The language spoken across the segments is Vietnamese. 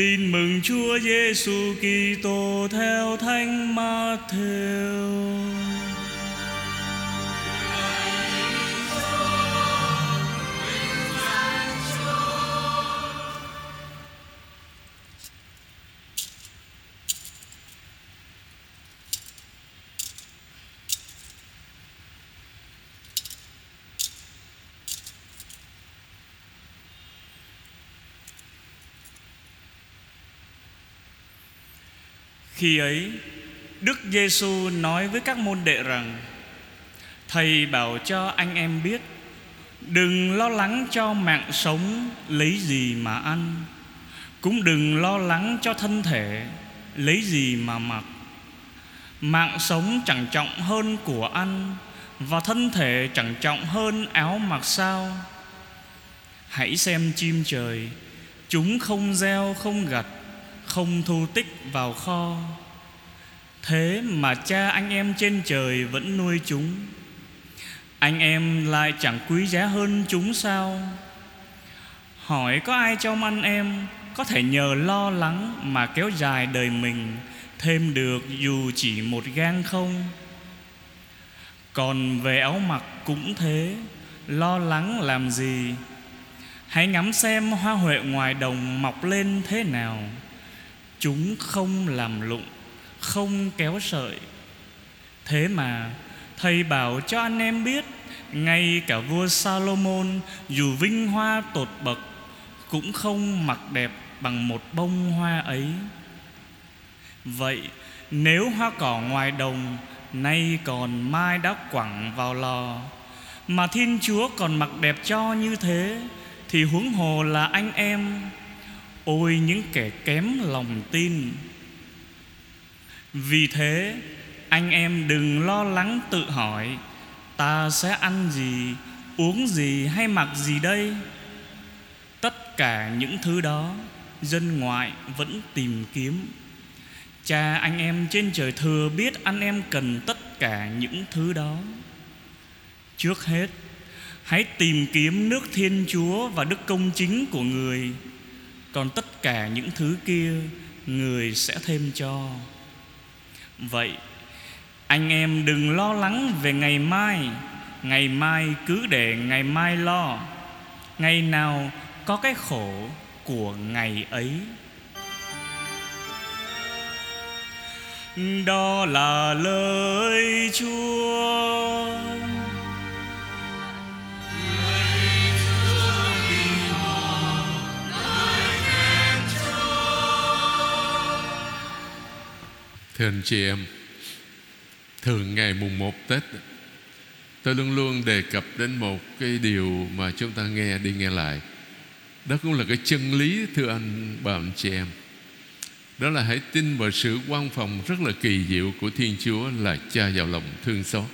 Tin mừng Chúa Giêsu Kitô theo Thánh Matthew. Khi ấy, Đức Giêsu nói với các môn đệ rằng: Thầy bảo cho anh em biết, đừng lo lắng cho mạng sống lấy gì mà ăn, cũng đừng lo lắng cho thân thể lấy gì mà mặc. Mạng sống chẳng trọng hơn của ăn và thân thể chẳng trọng hơn áo mặc sao? Hãy xem chim trời, chúng không gieo không gặt không thu tích vào kho. Thế mà cha anh em trên trời vẫn nuôi chúng. Anh em lại chẳng quý giá hơn chúng sao? Hỏi có ai trong anh em có thể nhờ lo lắng mà kéo dài đời mình thêm được dù chỉ một gang không? Còn về áo mặc cũng thế, lo lắng làm gì? Hãy ngắm xem hoa huệ ngoài đồng mọc lên thế nào. Chúng không làm lụng, Không kéo sợi. Thế mà, Thầy bảo cho anh em biết, Ngay cả vua Salomon, Dù vinh hoa tột bậc, Cũng không mặc đẹp bằng một bông hoa ấy. Vậy, nếu hoa cỏ ngoài đồng, Nay còn mai đã quẳng vào lò, Mà Thiên Chúa còn mặc đẹp cho như thế, Thì huống hồ là anh em Ôi những kẻ kém lòng tin. Vì thế anh em đừng lo lắng tự hỏi Ta sẽ ăn gì, uống gì hay mặc gì đây? Tất cả những thứ đó Dân ngoại vẫn tìm kiếm. Cha anh em trên trời thừa biết anh em cần tất cả những thứ đó. Trước hết Hãy tìm kiếm nước Thiên Chúa và đức công chính của người còn tất cả những thứ kia người sẽ thêm cho. Vậy, anh em đừng lo lắng về ngày mai. Ngày mai cứ để ngày mai lo. Ngày nào có cái khổ của ngày ấy. Đó là lời chúa. Thưa anh chị em, Thường ngày mùng 1 Tết, Tôi luôn luôn đề cập đến một cái điều mà chúng ta nghe, đi nghe lại. Đó cũng là cái chân lý, thưa anh bà, anh chị em. Đó là hãy tin vào sự quan phòng rất là kỳ diệu của Thiên Chúa là cha giàu lòng thương xót.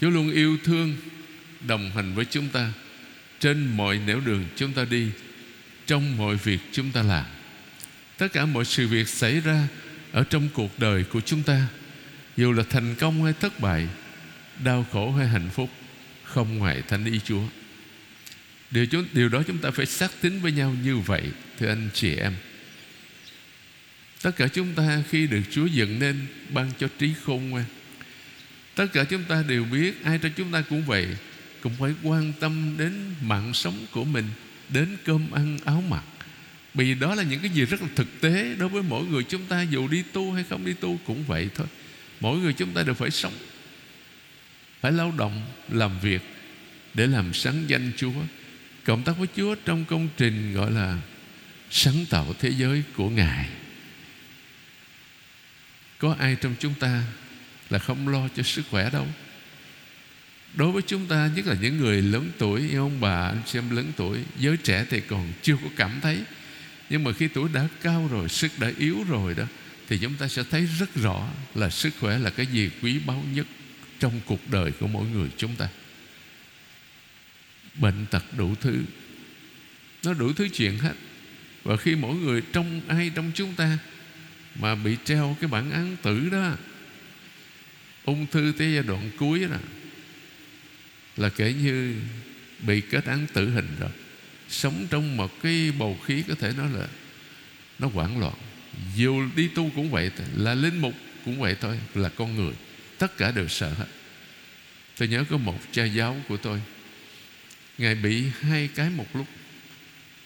Chúa luôn yêu thương, đồng hành với chúng ta Trên mọi nẻo đường chúng ta đi, Trong mọi việc chúng ta làm. Tất cả mọi sự việc xảy ra ở trong cuộc đời của chúng ta. Dù là thành công hay thất bại đau khổ hay hạnh phúc không ngoài thánh ý Chúa. Điều, chúng, điều đó chúng ta phải xác tín với nhau như vậy thưa anh chị em. Tất cả chúng ta khi được Chúa dựng nên ban cho trí khôn ngoan. Tất cả chúng ta đều biết ai trong chúng ta cũng vậy cũng phải quan tâm đến mạng sống của mình đến cơm ăn áo mặc bởi vì đó là những cái gì rất là thực tế Đối với mỗi người chúng ta, Dù đi tu hay không đi tu cũng vậy thôi. Mỗi người chúng ta đều phải sống, Phải lao động, Làm việc Để làm sáng danh Chúa. Cộng tác với Chúa trong công trình gọi là Sáng tạo thế giới của Ngài. Có ai trong chúng ta Là không lo cho sức khỏe đâu? Đối với chúng ta, Nhất là những người lớn tuổi Ông bà anh xem lớn tuổi, Giới trẻ thì còn chưa có cảm thấy nhưng mà khi tuổi đã cao rồi, Sức đã yếu rồi đó, Thì chúng ta sẽ thấy rất rõ là sức khỏe là cái gì quý báu nhất Trong cuộc đời của mỗi người chúng ta. Bệnh tật đủ thứ. Nó đủ thứ chuyện hết. Và khi mỗi người trong ai trong chúng ta Mà bị treo cái bản án tử đó, Ung thư tới giai đoạn cuối đó, Là kể như bị kết án tử hình rồi sống trong một cái bầu khí có thể nói là nó hoảng loạn. Dù đi tu cũng vậy, là linh mục cũng vậy thôi, là con người. Tất cả đều sợ hết. Tôi nhớ có một cha giáo của tôi, ngài bị hai cái một lúc,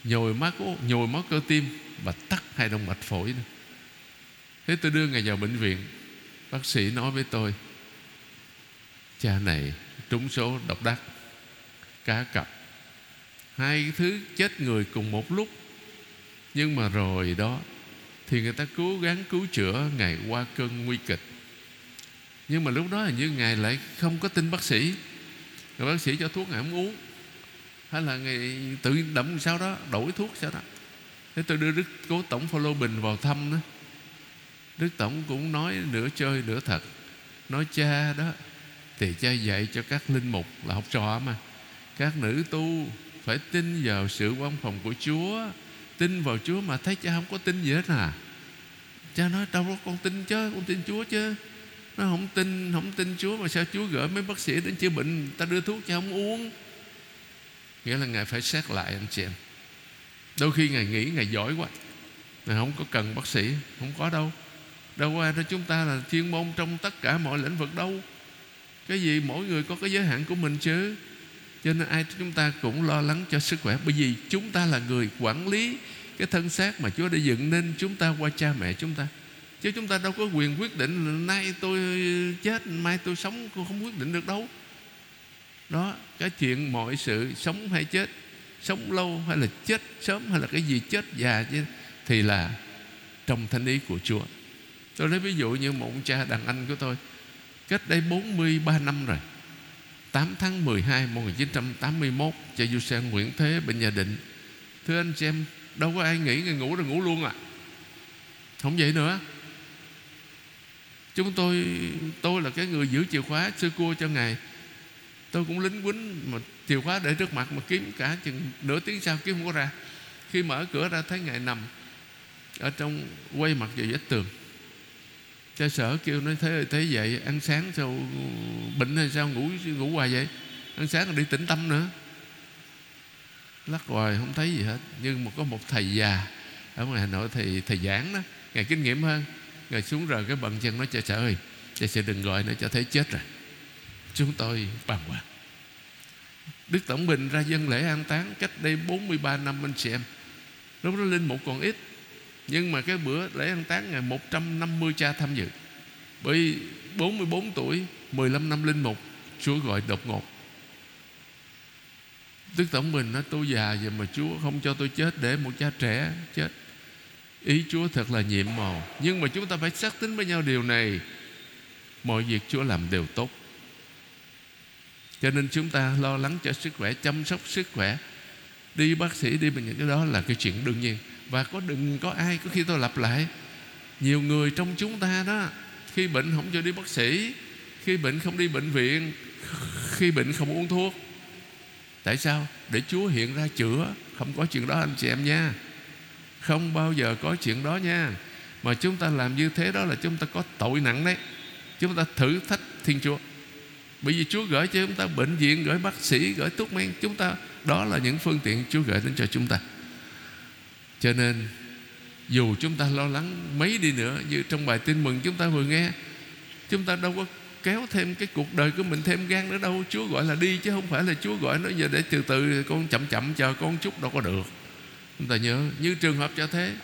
nhồi máu nhồi máu cơ tim và tắt hai động mạch phổi nữa. thế tôi đưa ngài vào bệnh viện. Bác sĩ nói với tôi, cha này trúng số độc đắc, cá cặp hai thứ chết người cùng một lúc. Nhưng mà rồi đó, thì người ta cố gắng cứu chữa ngài qua cơn nguy kịch. Nhưng mà lúc đó hình như ngài lại không có tin bác sĩ. Rồi bác sĩ cho thuốc ngài không uống. Hay là ngài tự đậm sao đó, đổi thuốc sao đó. Thế tôi đưa đức cố tổng Phaolô Bình vào thăm đó. Đức tổng cũng nói nửa chơi nửa thật. Nói, cha đó, thì cha dạy cho các linh mục là học trò mà. Các nữ tu phải tin vào sự quan phòng của Chúa. Tin vào Chúa mà thấy cha không có tin gì hết à. Cha nói, đâu có con tin chứ, con tin Chúa chứ. Nó không tin không tin Chúa mà sao Chúa gửi mấy bác sĩ đến chữa bệnh ta đưa thuốc cho không uống? Nghĩa là ngài phải xét lại anh chị em. Đôi khi ngài nghĩ ngài giỏi quá, ngài không có cần bác sĩ, không có đâu. Đâu qua đó chúng ta là chuyên môn trong tất cả mọi lĩnh vực đâu. Cái gì mỗi người có cái giới hạn của mình chứ? Cho nên ai chúng ta cũng lo lắng cho sức khỏe. Bởi vì chúng ta là người quản lý cái thân xác mà Chúa đã dựng nên chúng ta qua cha mẹ chúng ta. Chứ chúng ta đâu có quyền quyết định là nay tôi chết, mai tôi sống, cũng không quyết định được đâu. Đó, cái chuyện mọi sự sống hay chết, sống lâu hay là chết sớm hay là cái gì chết già chứ, thì là trong thánh ý của Chúa. Tôi lấy ví dụ như một ông cha đàn anh của tôi, cách đây 43 năm rồi. 8 tháng 12 1981 cha du sen Nguyễn Thế bệnh nhà định. Thưa anh chị em, đâu có ai nghĩ người ngủ rồi ngủ luôn à? Không vậy nữa. Chúng tôi tôi là cái người giữ chìa khóa sư cua cho ngài. Tôi cũng lính quýnh mà chìa khóa để trước mặt mà kiếm cả chừng nửa tiếng sau kiếm không có ra. Khi mở cửa ra thấy ngài nằm ở trong quay mặt vào vách tường cha sở kêu nói thế thế vậy, ăn sáng sao, bệnh hay sao, ngủ ngủ hoài vậy? Ăn sáng rồi đi tĩnh tâm nữa. Lắc hoài, không thấy gì hết. Nhưng mà có một thầy già ở ngoài hà nội, thầy thầy giảng đó, ngài kinh nghiệm hơn. Ngài xuống rồi cái bận chân nói, cha sở ơi, cha sẽ đừng gọi nữa cho thấy chết rồi. Chúng tôi bàng hoàng. Đức Tổng Bình ra dân lễ an táng cách đây 43 năm anh chị em. Lúc đó linh mục còn ít. Nhưng mà cái bữa lễ ăn táng ngày 150 cha tham dự. Bởi 44 tuổi 15 năm linh mục, Chúa gọi đột ngột. Đức Tổng Bình nói, tôi già rồi mà Chúa không cho tôi chết Để một cha trẻ chết. Ý Chúa thật là nhiệm màu. Nhưng mà chúng ta phải xác tính với nhau điều này. Mọi việc Chúa làm đều tốt. Cho nên chúng ta lo lắng cho sức khỏe, chăm sóc sức khỏe. Đi bác sĩ, đi bệnh những cái đó là cái chuyện đương nhiên và có đừng có ai có khi tôi lặp lại. Nhiều người trong chúng ta đó khi bệnh không cho đi bác sĩ khi bệnh không đi bệnh viện khi bệnh không uống thuốc. Tại sao? Để chúa hiện ra chữa. Không có chuyện đó anh chị em nha. Không bao giờ có chuyện đó nha. Mà chúng ta làm như thế đó là chúng ta có tội nặng đấy. Chúng ta thử thách thiên chúa. Bởi vì Chúa gửi cho chúng ta bệnh viện Gửi bác sĩ, gửi thuốc men. Chúng ta Đó là những phương tiện Chúa gửi đến cho chúng ta. Cho nên, Dù chúng ta lo lắng mấy đi nữa, Như trong bài tin mừng chúng ta vừa nghe, Chúng ta đâu có kéo thêm cái cuộc đời của mình thêm gan nữa đâu. Chúa gọi là đi chứ không phải là Chúa gọi nó giờ để từ từ con chậm chậm chờ con chút đâu có được. Chúng ta nhớ, như trường hợp cho thế,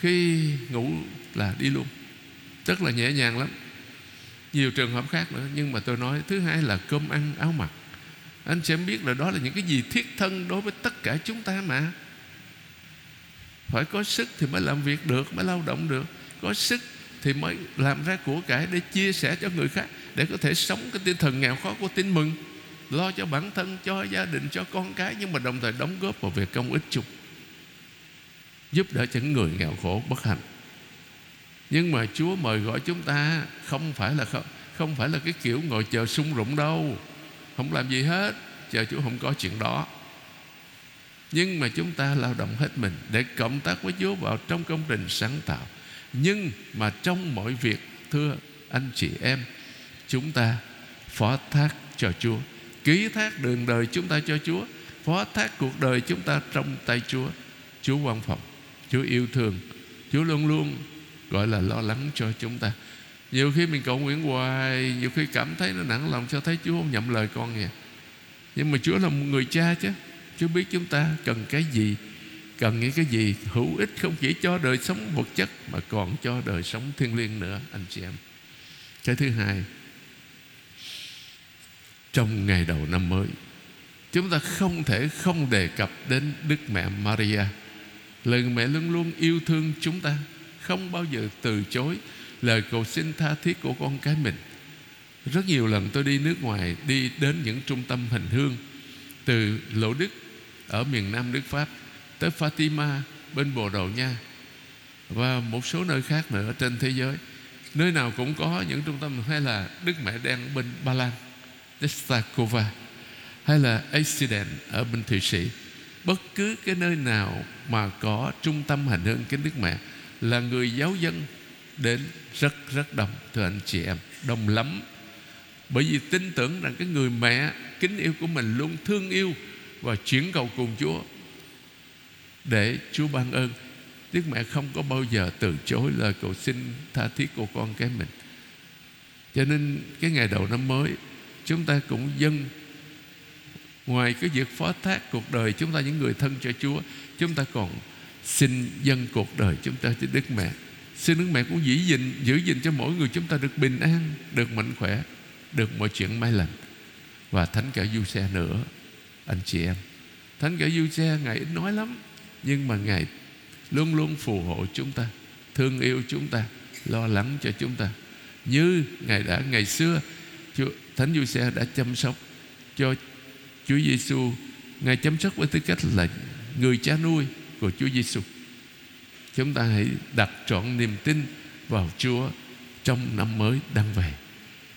Khi ngủ là đi luôn. Rất là nhẹ nhàng lắm. Nhiều trường hợp khác nữa, nhưng mà tôi nói, thứ hai là cơm ăn áo mặc. Anh sẽ biết là đó là những cái gì thiết thân đối với tất cả chúng ta mà phải có sức thì mới làm việc được mới lao động được. Có sức thì mới làm ra của cải để chia sẻ cho người khác để có thể sống cái tinh thần nghèo khó của tin mừng. Lo cho bản thân cho gia đình cho con cái nhưng mà đồng thời đóng góp vào việc công ích chung. Giúp đỡ những người nghèo khổ bất hạnh. Nhưng mà Chúa mời gọi chúng ta không phải là không, không phải là cái kiểu ngồi chờ sung rụng đâu. Không làm gì hết chờ Chúa không có chuyện đó nhưng mà chúng ta lao động hết mình để cộng tác với Chúa vào trong công trình sáng tạo. Nhưng mà trong mọi việc, thưa anh chị em, chúng ta phó thác cho Chúa. Ký thác đường đời chúng ta cho Chúa, phó thác cuộc đời chúng ta trong tay Chúa. Chúa quan phòng, Chúa yêu thương, Chúa luôn luôn, gọi là lo lắng cho chúng ta. Nhiều khi mình cầu nguyện hoài, nhiều khi cảm thấy nó nặng lòng cho thấy Chúa không nhậm lời con kìa nhưng mà Chúa là một người cha chứ. Chúa biết chúng ta cần cái gì, Cần những cái gì, hữu ích Không chỉ cho đời sống vật chất Mà còn cho đời sống thiên liêng nữa, Anh chị em. Cái thứ hai, Trong ngày đầu năm mới, Chúng ta không thể không đề cập đến Đức Mẹ Maria. Lời mẹ luôn luôn yêu thương chúng ta, Không bao giờ từ chối Lời cầu xin tha thiết của con cái mình. Rất nhiều lần tôi đi nước ngoài, Đi đến những trung tâm hành hương, Từ lộ Đức ở miền Nam nước Pháp, Tới Fatima, bên Bồ Đào Nha, Và một số nơi khác nữa trên thế giới. Nơi nào cũng có những trung tâm, Hay là Đức Mẹ Đen bên Ba Lan Destakova Hay là Accident ở bên Thụy Sĩ. Bất cứ cái nơi nào mà có trung tâm hành hương kính Đức Mẹ Là người giáo dân đến rất rất đông, Thưa anh chị em. Đông lắm. Bởi vì tin tưởng rằng cái người mẹ kính yêu của mình Luôn thương yêu và chuyển cầu cùng Chúa Để Chúa ban ơn. Đức mẹ không có bao giờ từ chối lời cầu xin tha thiết của con cái mình. Cho nên cái ngày đầu năm mới, Chúng ta cũng dâng Ngoài cái việc phó thác cuộc đời Chúng ta, những người thân cho Chúa, Chúng ta còn xin dâng cuộc đời chúng ta cho Đức Mẹ. Xin Đức Mẹ cũng giữ gìn Giữ gìn cho mỗi người chúng ta được bình an, Được mạnh khỏe, Được mọi chuyện may lành. Và Thánh cả Du Xe nữa. Anh chị em. Thánh cả Du Xe Ngài ít nói lắm Nhưng mà Ngài luôn luôn phù hộ chúng ta Thương yêu chúng ta Lo lắng cho chúng ta. Như Ngài đã ngày xưa Chúa, Thánh Du Xe đã chăm sóc Cho Chúa Giêsu. Ngài chăm sóc với tư cách là Người cha nuôi của Chúa Giêsu. Chúng ta hãy đặt trọn niềm tin vào Chúa trong năm mới đang về.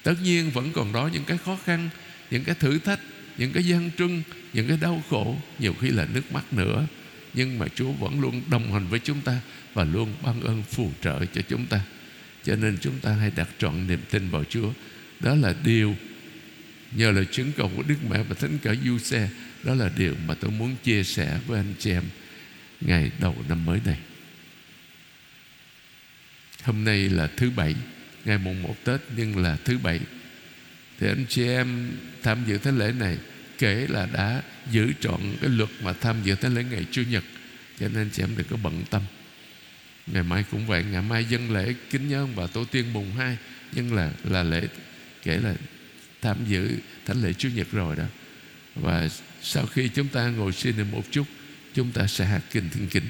Tất nhiên vẫn còn đó những cái khó khăn, những cái thử thách, những cái gian trưng, những cái đau khổ, nhiều khi là nước mắt nữa. Nhưng mà Chúa vẫn luôn đồng hành với chúng ta và luôn ban ơn phù trợ cho chúng ta. Cho nên chúng ta hãy đặt trọn niềm tin vào Chúa. Đó là điều nhờ lời chứng cầu của Đức Mẹ và Thánh cả Du Xe. Đó là điều mà tôi muốn chia sẻ với anh chị em ngày đầu năm mới này. Hôm nay là thứ bảy Ngày mùng một Tết nhưng là thứ bảy Thì anh chị em tham dự thế lễ này Kể là đã giữ trọn cái luật mà tham dự thánh lễ ngày Chủ nhật, Cho nên chị em đừng có bận tâm. Ngày mai cũng vậy, Ngày mai dân lễ kính nhân và tổ tiên mùng hai, Nhưng là là lễ kể là tham dự thánh lễ Chủ nhật rồi đó. Và sau khi chúng ta ngồi xin niệm một chút, Chúng ta sẽ hát kinh thiên kính.